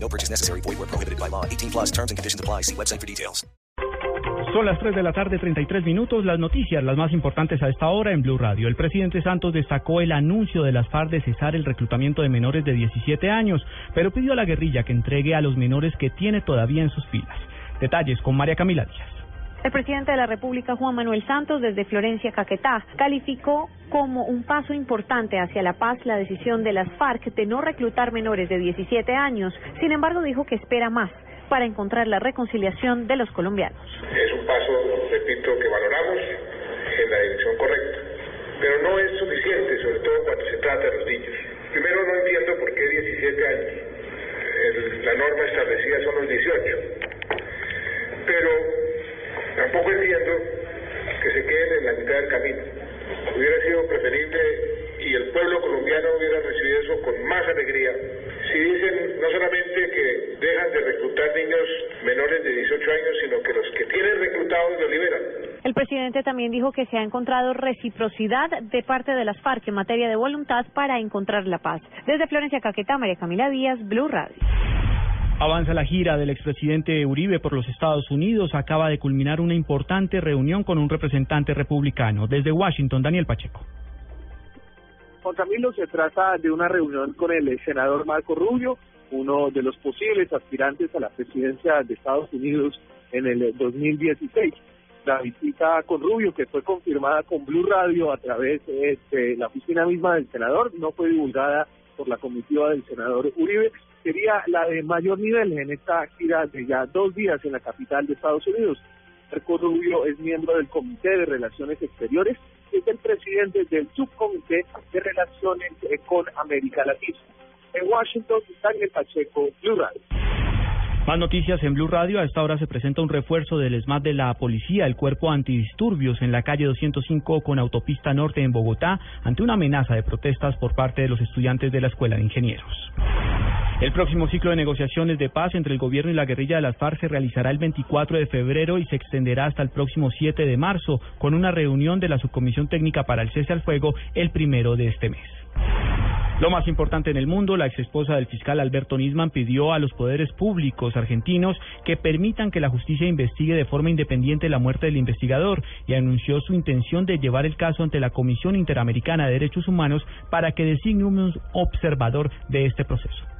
No purchase necessary. Void where prohibited by law. 18 plus terms and conditions apply. See website for details. Son las 3 de la tarde, 33 minutos. Las noticias, las más importantes a esta hora en Blue Radio. El presidente Santos destacó el anuncio de las FARC de cesar el reclutamiento de menores de 17 años, pero pidió a la guerrilla que entregue a los menores que tiene todavía en sus filas. Detalles con María Camila Díaz. El presidente de la República, Juan Manuel Santos, desde Florencia, Caquetá, calificó como un paso importante hacia la paz la decisión de las FARC de no reclutar menores de 17 años. Sin embargo, dijo que espera más para encontrar la reconciliación de los colombianos. Es un paso, repito, que valoramos en la dirección correcta, pero no es suficiente, sobre todo cuando se trata de los niños. Primero, no entiendo por qué 17 años. La norma establecida son los 18. Pero tampoco entiendo que se queden en la mitad del camino. Hubiera sido preferible y el pueblo colombiano hubiera recibido eso con más alegría. Si dicen no solamente que dejan de reclutar niños menores de 18 años, sino que los que tienen reclutados los liberan. El presidente también dijo que se ha encontrado reciprocidad de parte de las FARC en materia de voluntad para encontrar la paz. Desde Florencia, Caquetá, María Camila Díaz, Blue Radio. Avanza la gira del expresidente Uribe por los Estados Unidos. Acaba de culminar una importante reunión con un representante republicano. Desde Washington, Daniel Pacheco. Juan Camilo, se trata de una reunión con el senador Marco Rubio, uno de los posibles aspirantes a la presidencia de Estados Unidos en el 2016. La visita con Rubio, que fue confirmada con Blue Radio a través de la oficina misma del senador, no fue divulgada por la comitiva del senador Uribe, sería la de mayor nivel en esta gira de ya dos días en la capital de Estados Unidos. Marco Rubio es miembro del Comité de Relaciones Exteriores y es el presidente del Subcomité de Relaciones con América Latina. En Washington, Daniel Pacheco, Blue Radio. Más noticias en Blue Radio. A esta hora se presenta un refuerzo del SMAT de la policía, el cuerpo antidisturbios en la calle 205 con autopista norte en Bogotá, ante una amenaza de protestas por parte de los estudiantes de la Escuela de Ingenieros. El próximo ciclo de negociaciones de paz entre el gobierno y la guerrilla de las FARC se realizará el 24 de febrero y se extenderá hasta el próximo 7 de marzo, con una reunión de la Subcomisión Técnica para el Cese al Fuego el primero de este mes. Lo más importante en el mundo, la exesposa del fiscal Alberto Nisman pidió a los poderes públicos argentinos que permitan que la justicia investigue de forma independiente la muerte del investigador y anunció su intención de llevar el caso ante la Comisión Interamericana de Derechos Humanos para que designe un observador de este proceso.